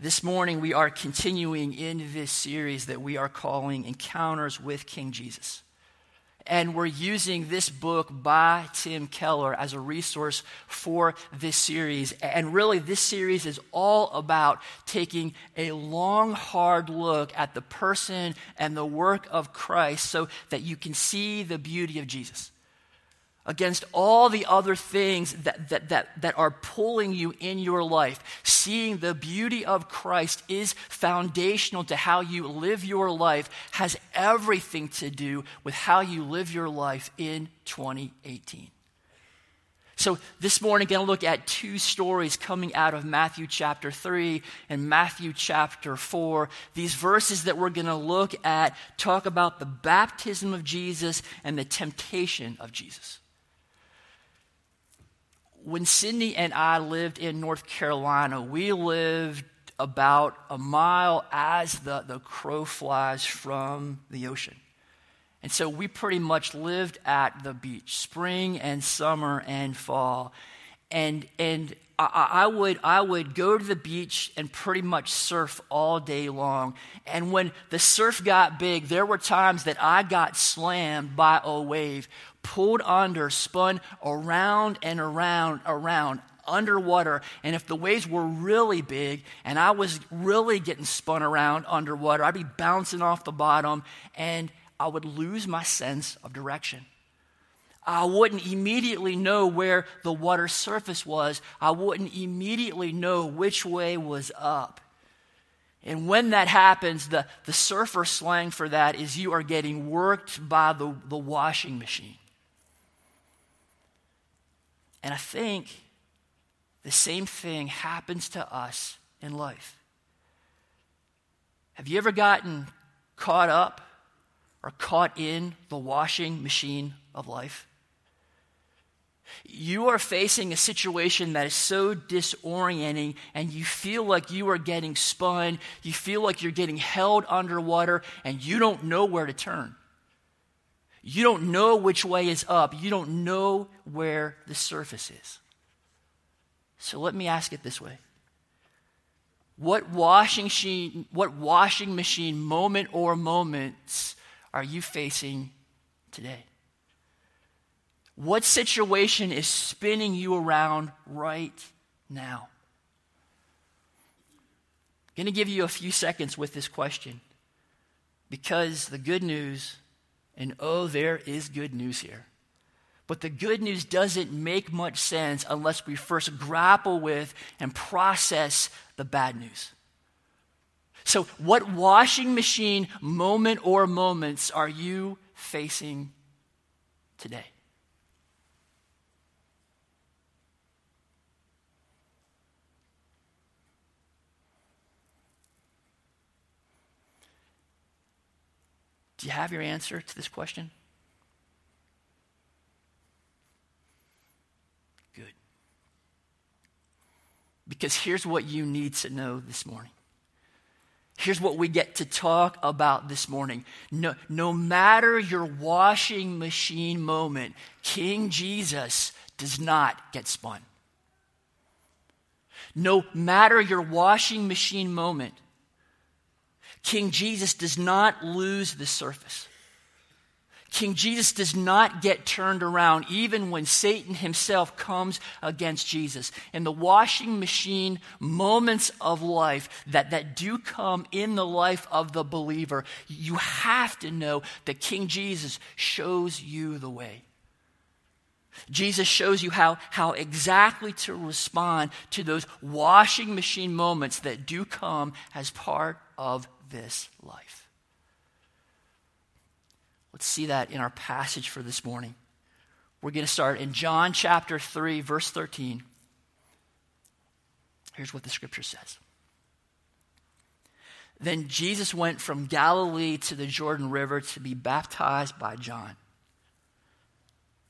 This morning, we are continuing in this series that we are calling Encounters with King Jesus. And we're using this book by Tim Keller as a resource for this series. And really, this series is all about taking a long, hard look at the person and the work of Christ so that you can see the beauty of Jesus against all the other things that, that, that, that are pulling you in your life. Seeing the beauty of Christ is foundational to how you live your life, has everything to do with how you live your life in 2018. So, this morning, I'm going to look at two stories coming out of Matthew chapter 3 and Matthew chapter 4. These verses that we're going to look at talk about the baptism of Jesus and the temptation of Jesus when Sydney and I lived in North Carolina, we lived about a mile as the, the crow flies from the ocean. And so we pretty much lived at the beach, spring and summer and fall. And, and I, I, would, I would go to the beach and pretty much surf all day long. And when the surf got big, there were times that I got slammed by a wave pulled under, spun around and around, around underwater. And if the waves were really big and I was really getting spun around underwater, I'd be bouncing off the bottom and I would lose my sense of direction. I wouldn't immediately know where the water surface was. I wouldn't immediately know which way was up. And when that happens, the, the surfer slang for that is you are getting worked by the, the washing machine. And I think the same thing happens to us in life. Have you ever gotten caught up or caught in the washing machine of life? You are facing a situation that is so disorienting, and you feel like you are getting spun. You feel like you're getting held underwater, and you don't know where to turn. You don't know which way is up. You don't know where the surface is. So let me ask it this way. What washing machine, what washing machine moment or moments are you facing today? What situation is spinning you around right now? I'm going to give you a few seconds with this question because the good news and oh, there is good news here. But the good news doesn't make much sense unless we first grapple with and process the bad news. So, what washing machine moment or moments are you facing today? Do you have your answer to this question? Good. Because here's what you need to know this morning. Here's what we get to talk about this morning. No, no matter your washing machine moment, King Jesus does not get spun. No matter your washing machine moment, King Jesus does not lose the surface. King Jesus does not get turned around even when Satan himself comes against Jesus. In the washing machine moments of life that, that do come in the life of the believer, you have to know that King Jesus shows you the way. Jesus shows you how, how exactly to respond to those washing machine moments that do come as part of this life. Let's see that in our passage for this morning. We're going to start in John chapter 3, verse 13. Here's what the scripture says. Then Jesus went from Galilee to the Jordan River to be baptized by John.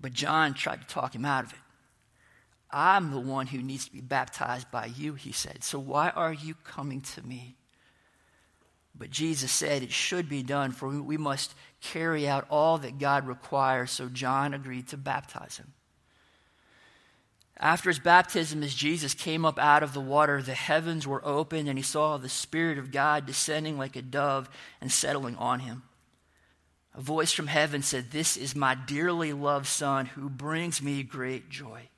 But John tried to talk him out of it. I'm the one who needs to be baptized by you, he said. So why are you coming to me? But Jesus said it should be done, for we must carry out all that God requires. So John agreed to baptize him. After his baptism, as Jesus came up out of the water, the heavens were opened, and he saw the Spirit of God descending like a dove and settling on him. A voice from heaven said, This is my dearly loved Son who brings me great joy.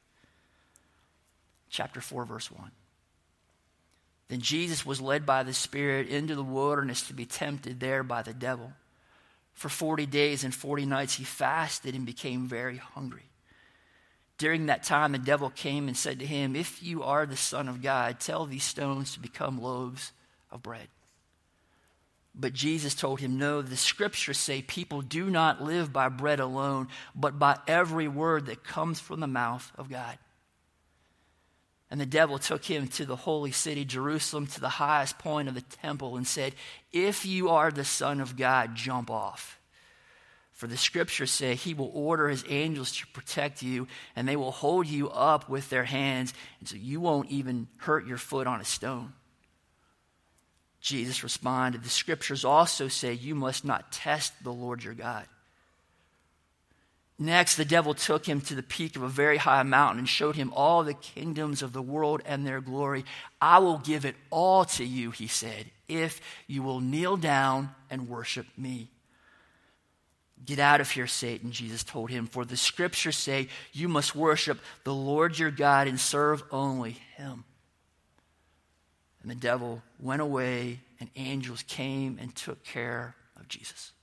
Chapter 4, verse 1. Then Jesus was led by the Spirit into the wilderness to be tempted there by the devil. For 40 days and 40 nights he fasted and became very hungry. During that time, the devil came and said to him, If you are the Son of God, tell these stones to become loaves of bread. But Jesus told him, No, the scriptures say people do not live by bread alone, but by every word that comes from the mouth of God. And the devil took him to the holy city, Jerusalem, to the highest point of the temple, and said, If you are the Son of God, jump off. For the scriptures say he will order his angels to protect you, and they will hold you up with their hands, and so you won't even hurt your foot on a stone. Jesus responded, The scriptures also say you must not test the Lord your God. Next, the devil took him to the peak of a very high mountain and showed him all the kingdoms of the world and their glory. I will give it all to you, he said, if you will kneel down and worship me. Get out of here, Satan, Jesus told him, for the scriptures say you must worship the Lord your God and serve only him. And the devil went away, and angels came and took care of Jesus.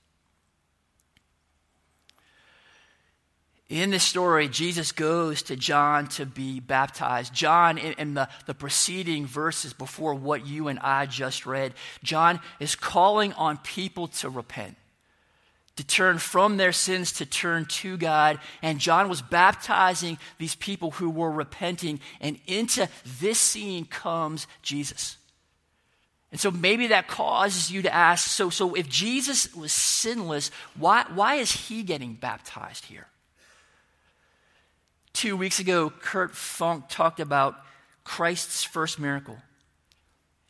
In this story, Jesus goes to John to be baptized. John, in, in, the, the preceding verses before what you and I just read, John is calling on people to repent to turn from their sins to turn to God. And John was baptizing these people who were repenting. And into this scene comes Jesus. And so maybe that causes you to ask so, so if Jesus was sinless, why, why is he getting baptized here? Two weeks ago, Kurt Funk talked about Christ's first miracle.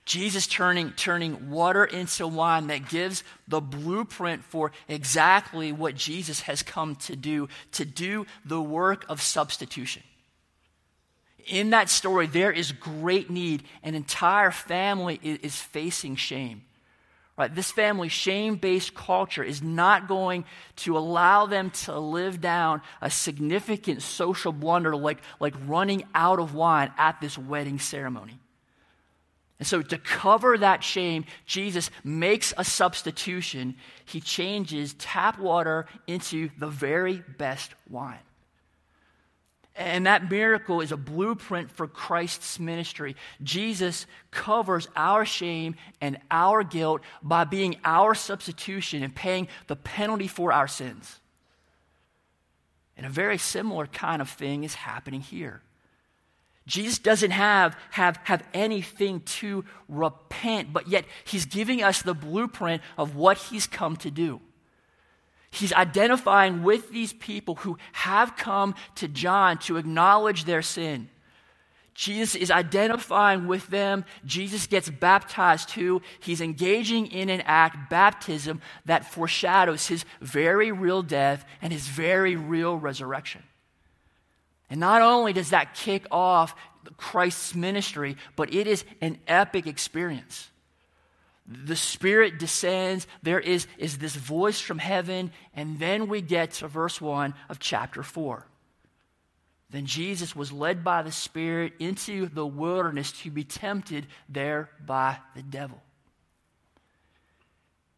Jesus turning, turning water into wine that gives the blueprint for exactly what Jesus has come to do, to do the work of substitution. In that story, there is great need. An entire family is facing shame. Right? This family shame based culture is not going to allow them to live down a significant social blunder like, like running out of wine at this wedding ceremony. And so, to cover that shame, Jesus makes a substitution. He changes tap water into the very best wine. And that miracle is a blueprint for Christ's ministry. Jesus covers our shame and our guilt by being our substitution and paying the penalty for our sins. And a very similar kind of thing is happening here. Jesus doesn't have, have, have anything to repent, but yet he's giving us the blueprint of what he's come to do. He's identifying with these people who have come to John to acknowledge their sin. Jesus is identifying with them. Jesus gets baptized too. He's engaging in an act, baptism, that foreshadows his very real death and his very real resurrection. And not only does that kick off Christ's ministry, but it is an epic experience. The Spirit descends, there is, is this voice from heaven, and then we get to verse 1 of chapter 4. Then Jesus was led by the Spirit into the wilderness to be tempted there by the devil.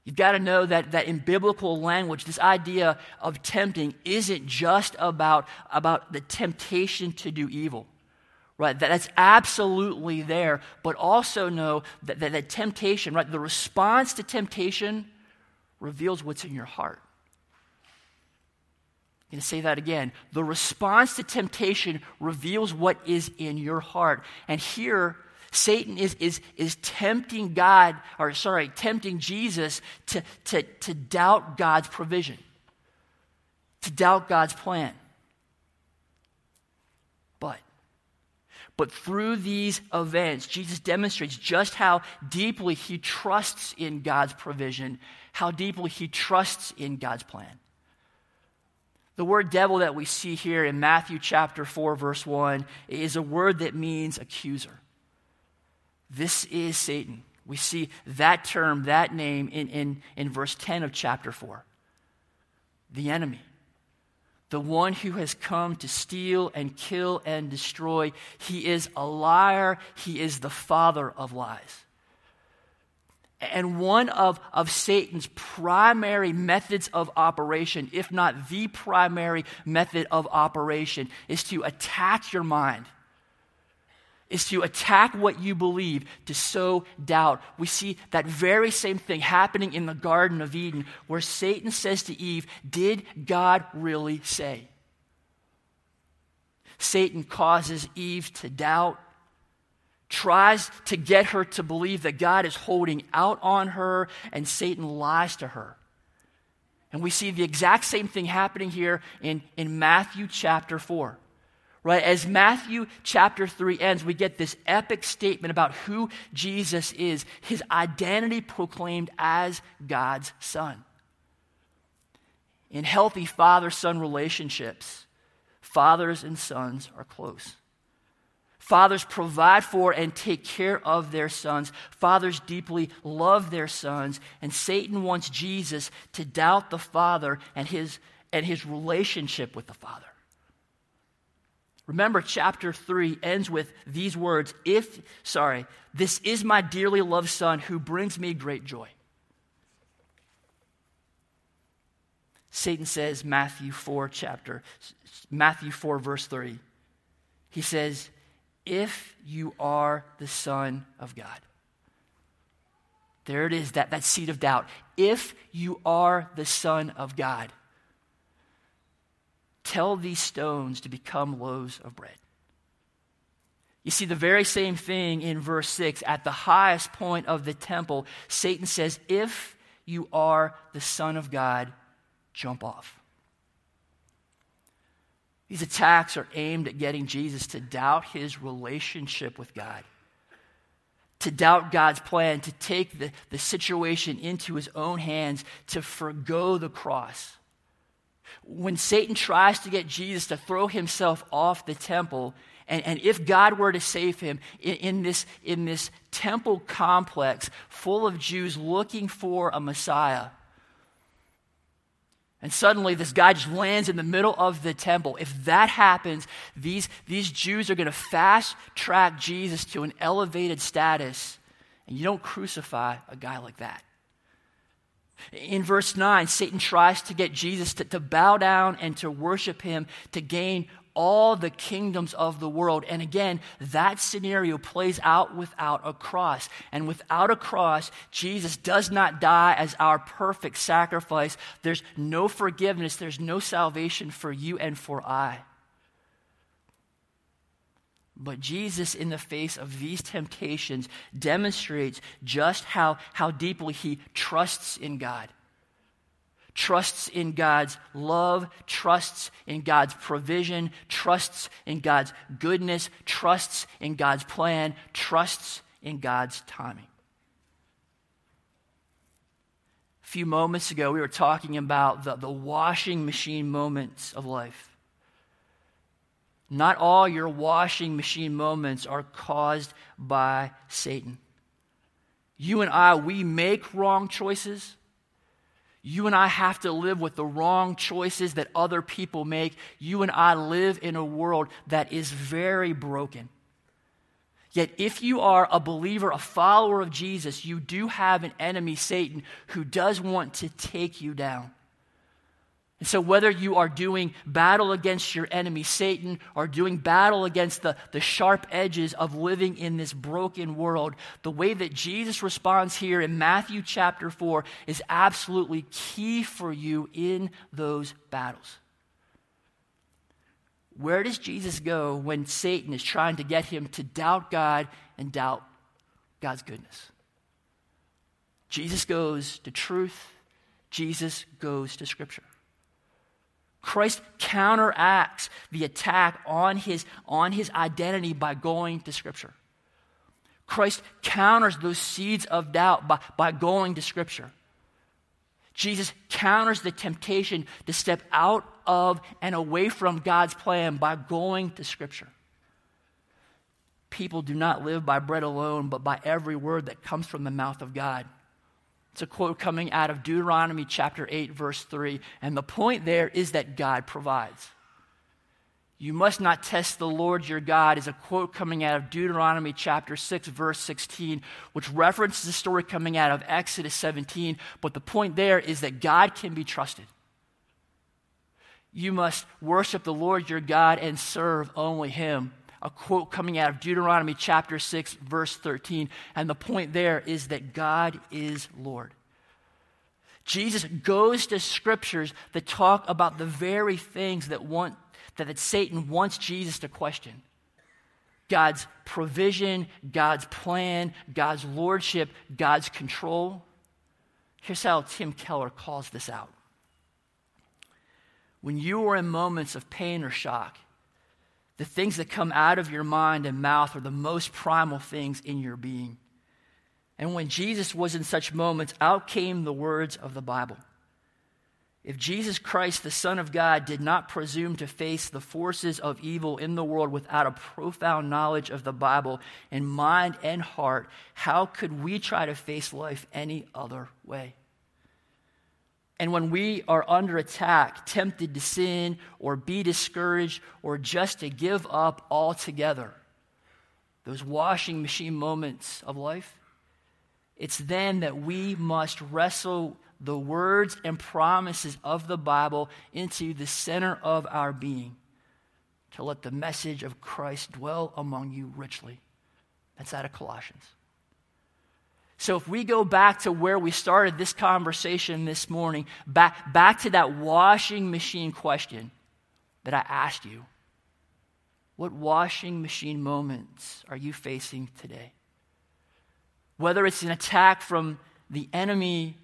You've got to know that, that in biblical language, this idea of tempting isn't just about, about the temptation to do evil, right? That, that's absolutely there, but also know that, that, that temptation, right? The response to temptation reveals what's in your heart. I'm going to say that again. The response to temptation reveals what is in your heart. And here, Satan is, is, is tempting God, or sorry, tempting Jesus to, to, to doubt God's provision, to doubt God's plan. But, but through these events, Jesus demonstrates just how deeply he trusts in God's provision, how deeply he trusts in God's plan. The word devil that we see here in Matthew chapter 4, verse 1, is a word that means accuser. This is Satan. We see that term, that name, in, in, in verse 10 of chapter 4. The enemy. The one who has come to steal and kill and destroy. He is a liar. He is the father of lies. And one of, of Satan's primary methods of operation, if not the primary method of operation, is to attack your mind, is to attack what you believe, to sow doubt. We see that very same thing happening in the Garden of Eden, where Satan says to Eve, Did God really say? Satan causes Eve to doubt tries to get her to believe that God is holding out on her, and Satan lies to her. And we see the exact same thing happening here in, in Matthew chapter 4. Right? As Matthew chapter 3 ends, we get this epic statement about who Jesus is, his identity proclaimed as God's Son. In healthy father son relationships, fathers and sons are close. Fathers provide for and take care of their sons. Fathers deeply love their sons. And Satan wants Jesus to doubt the Father and his, and his relationship with the Father. Remember, chapter 3 ends with these words If, sorry, this is my dearly loved Son who brings me great joy. Satan says, Matthew 4, chapter, Matthew 4, verse 3. He says, if you are the Son of God. There it is, that, that seed of doubt. If you are the Son of God, tell these stones to become loaves of bread. You see, the very same thing in verse 6. At the highest point of the temple, Satan says, If you are the Son of God, jump off. These attacks are aimed at getting Jesus to doubt his relationship with God, to doubt God's plan, to take the, the situation into his own hands, to forego the cross. When Satan tries to get Jesus to throw himself off the temple, and, and if God were to save him in, in, this, in this temple complex full of Jews looking for a Messiah, and suddenly, this guy just lands in the middle of the temple. If that happens, these, these Jews are going to fast track Jesus to an elevated status. And you don't crucify a guy like that. In verse 9, Satan tries to get Jesus to, to bow down and to worship him to gain all the kingdoms of the world. And again, that scenario plays out without a cross. And without a cross, Jesus does not die as our perfect sacrifice. There's no forgiveness, there's no salvation for you and for I. But Jesus, in the face of these temptations, demonstrates just how, how deeply he trusts in God trusts in God's love, trusts in God's provision, trusts in God's goodness, trusts in God's plan, trusts in God's timing. A few moments ago, we were talking about the, the washing machine moments of life. Not all your washing machine moments are caused by Satan. You and I, we make wrong choices. You and I have to live with the wrong choices that other people make. You and I live in a world that is very broken. Yet, if you are a believer, a follower of Jesus, you do have an enemy, Satan, who does want to take you down. And so, whether you are doing battle against your enemy, Satan, or doing battle against the, the sharp edges of living in this broken world, the way that Jesus responds here in Matthew chapter 4 is absolutely key for you in those battles. Where does Jesus go when Satan is trying to get him to doubt God and doubt God's goodness? Jesus goes to truth, Jesus goes to Scripture. Christ counteracts the attack on his, on his identity by going to Scripture. Christ counters those seeds of doubt by, by going to Scripture. Jesus counters the temptation to step out of and away from God's plan by going to Scripture. People do not live by bread alone, but by every word that comes from the mouth of God. It's a quote coming out of Deuteronomy chapter 8, verse 3. And the point there is that God provides. You must not test the Lord your God is a quote coming out of Deuteronomy chapter 6, verse 16, which references the story coming out of Exodus 17. But the point there is that God can be trusted. You must worship the Lord your God and serve only Him. A quote coming out of Deuteronomy chapter 6, verse 13. And the point there is that God is Lord. Jesus goes to scriptures that talk about the very things that want that, that Satan wants Jesus to question God's provision, God's plan, God's lordship, God's control. Here's how Tim Keller calls this out. When you are in moments of pain or shock, the things that come out of your mind and mouth are the most primal things in your being. And when Jesus was in such moments, out came the words of the Bible. If Jesus Christ, the Son of God, did not presume to face the forces of evil in the world without a profound knowledge of the Bible in mind and heart, how could we try to face life any other way? And when we are under attack, tempted to sin or be discouraged or just to give up altogether, those washing machine moments of life, it's then that we must wrestle the words and promises of the Bible into the center of our being to let the message of Christ dwell among you richly. That's out of Colossians. So if we go back to where we started this conversation this morning, back, back to that washing machine question that I asked you, what washing machine moments are you facing today? Whether it's an attack from the enemy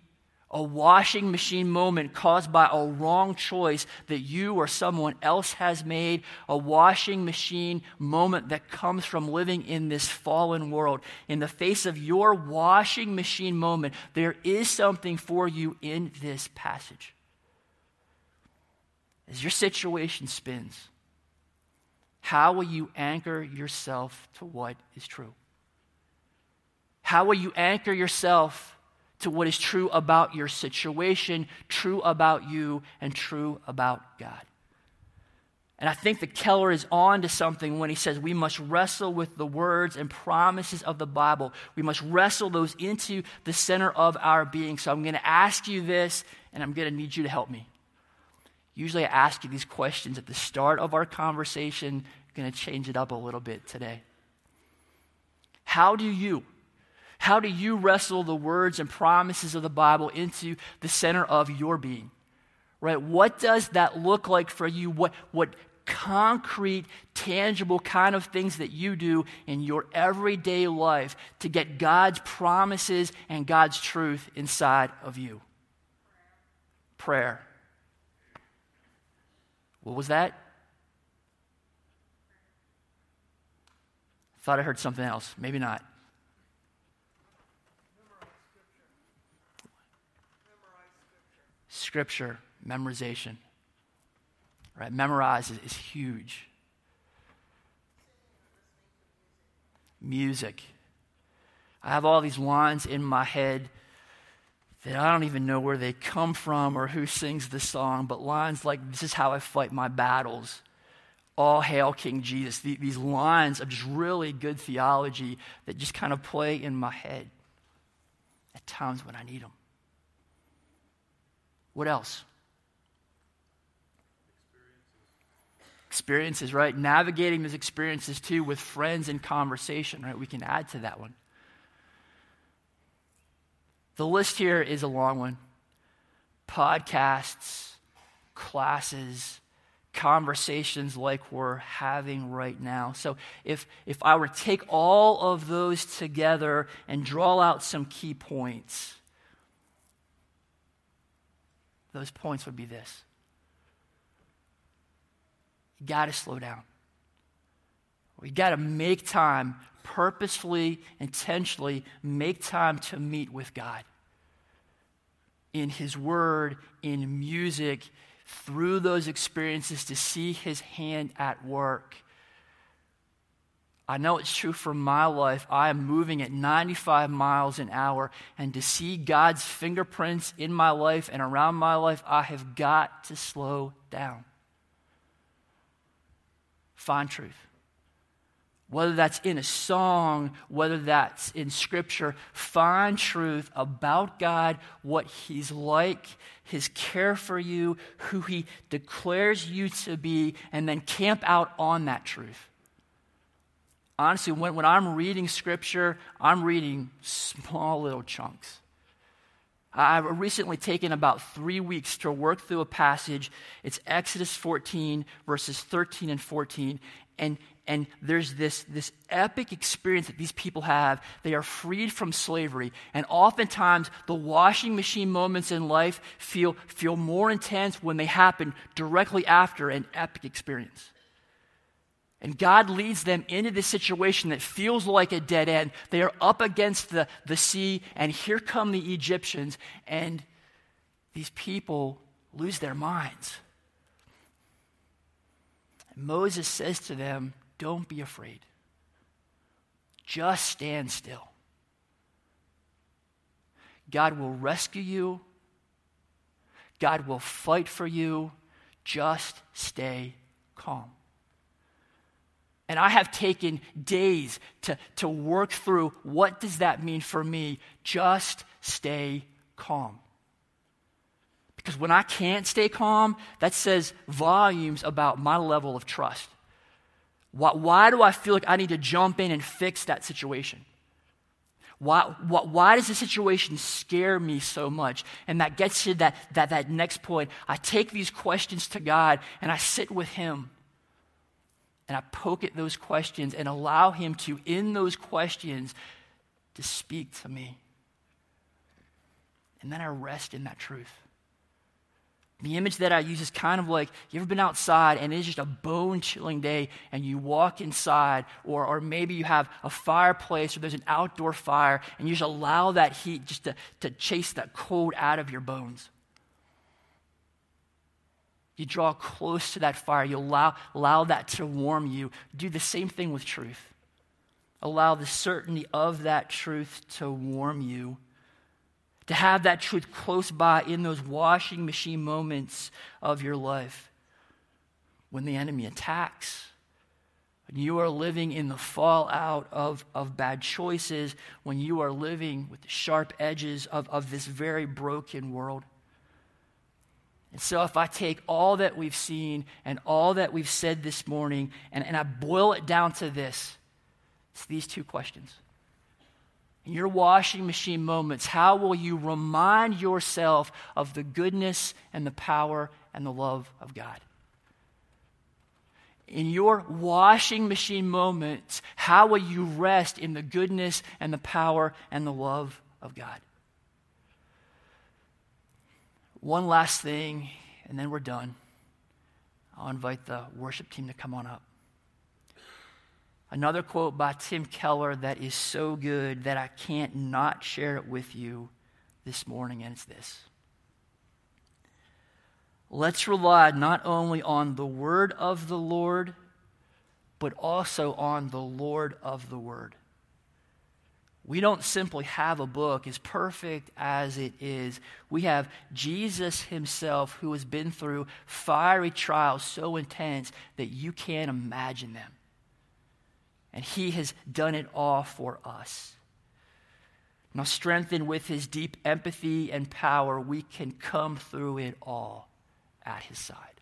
a washing machine moment caused by a wrong choice that you or someone else has made, a washing machine moment that comes from living in this fallen world. In the face of your washing machine moment, there is something for you in this passage. As your situation spins, how will you anchor yourself to what is true? How will you anchor yourself? To what is true about your situation, true about you, and true about God. And I think that Keller is on to something when he says we must wrestle with the words and promises of the Bible. We must wrestle those into the center of our being. So I'm going to ask you this, and I'm going to need you to help me. Usually I ask you these questions at the start of our conversation. I'm going to change it up a little bit today. How do you how do you wrestle the words and promises of the Bible into the center of your being? Right? What does that look like for you? What, what concrete, tangible kind of things that you do in your everyday life to get God's promises and God's truth inside of you? Prayer. What was that? Thought I heard something else. Maybe not. Scripture memorization. Right? Memorize is, is huge. Music. I have all these lines in my head that I don't even know where they come from or who sings the song, but lines like, This is how I fight my battles. All hail King Jesus. These lines of just really good theology that just kind of play in my head at times when I need them. What else? Experiences. right? Navigating those experiences too with friends and conversation, right? We can add to that one. The list here is a long one podcasts, classes, conversations like we're having right now. So if if I were to take all of those together and draw out some key points, those points would be this you got to slow down. We got to make time, purposefully, intentionally, make time to meet with God. in His Word, in music, through those experiences to see His hand at work. I know it's true for my life. I am moving at 95 miles an hour, and to see God's fingerprints in my life and around my life, I have got to slow down. Find truth whether that's in a song, whether that's in scripture, find truth about God, what He's like, His care for you, who He declares you to be, and then camp out on that truth. Honestly, when, when I'm reading scripture, I'm reading small little chunks. I've recently taken about three weeks to work through a passage. It's Exodus 14, verses 13 and 14. And, and there's this, this epic experience that these people have. They are freed from slavery. And oftentimes, the washing machine moments in life feel, feel more intense when they happen directly after an epic experience. And God leads them into this situation that feels like a dead end. They are up against the, the sea, and here come the Egyptians, and these people lose their minds. Moses says to them, Don't be afraid, just stand still. God will rescue you, God will fight for you. Just stay calm. And I have taken days to, to work through what does that mean for me? Just stay calm. Because when I can't stay calm, that says volumes about my level of trust. Why, why do I feel like I need to jump in and fix that situation? Why, why, why, does the situation scare me so much? And that gets to that, that, that next point. I take these questions to God and I sit with Him and I poke at those questions and allow Him to, in those questions, to speak to me. And then I rest in that truth. The image that I use is kind of like you ever been outside and it's just a bone chilling day and you walk inside, or, or maybe you have a fireplace or there's an outdoor fire and you just allow that heat just to, to chase that cold out of your bones. You draw close to that fire. You allow, allow that to warm you. Do the same thing with truth. Allow the certainty of that truth to warm you. To have that truth close by in those washing machine moments of your life. When the enemy attacks, when you are living in the fallout of, of bad choices, when you are living with the sharp edges of, of this very broken world. And so, if I take all that we've seen and all that we've said this morning and, and I boil it down to this, it's these two questions. In your washing machine moments, how will you remind yourself of the goodness and the power and the love of God? In your washing machine moments, how will you rest in the goodness and the power and the love of God? One last thing, and then we're done. I'll invite the worship team to come on up. Another quote by Tim Keller that is so good that I can't not share it with you this morning, and it's this. Let's rely not only on the word of the Lord, but also on the Lord of the word. We don't simply have a book as perfect as it is. We have Jesus himself who has been through fiery trials so intense that you can't imagine them. And he has done it all for us. Now, strengthened with his deep empathy and power, we can come through it all at his side.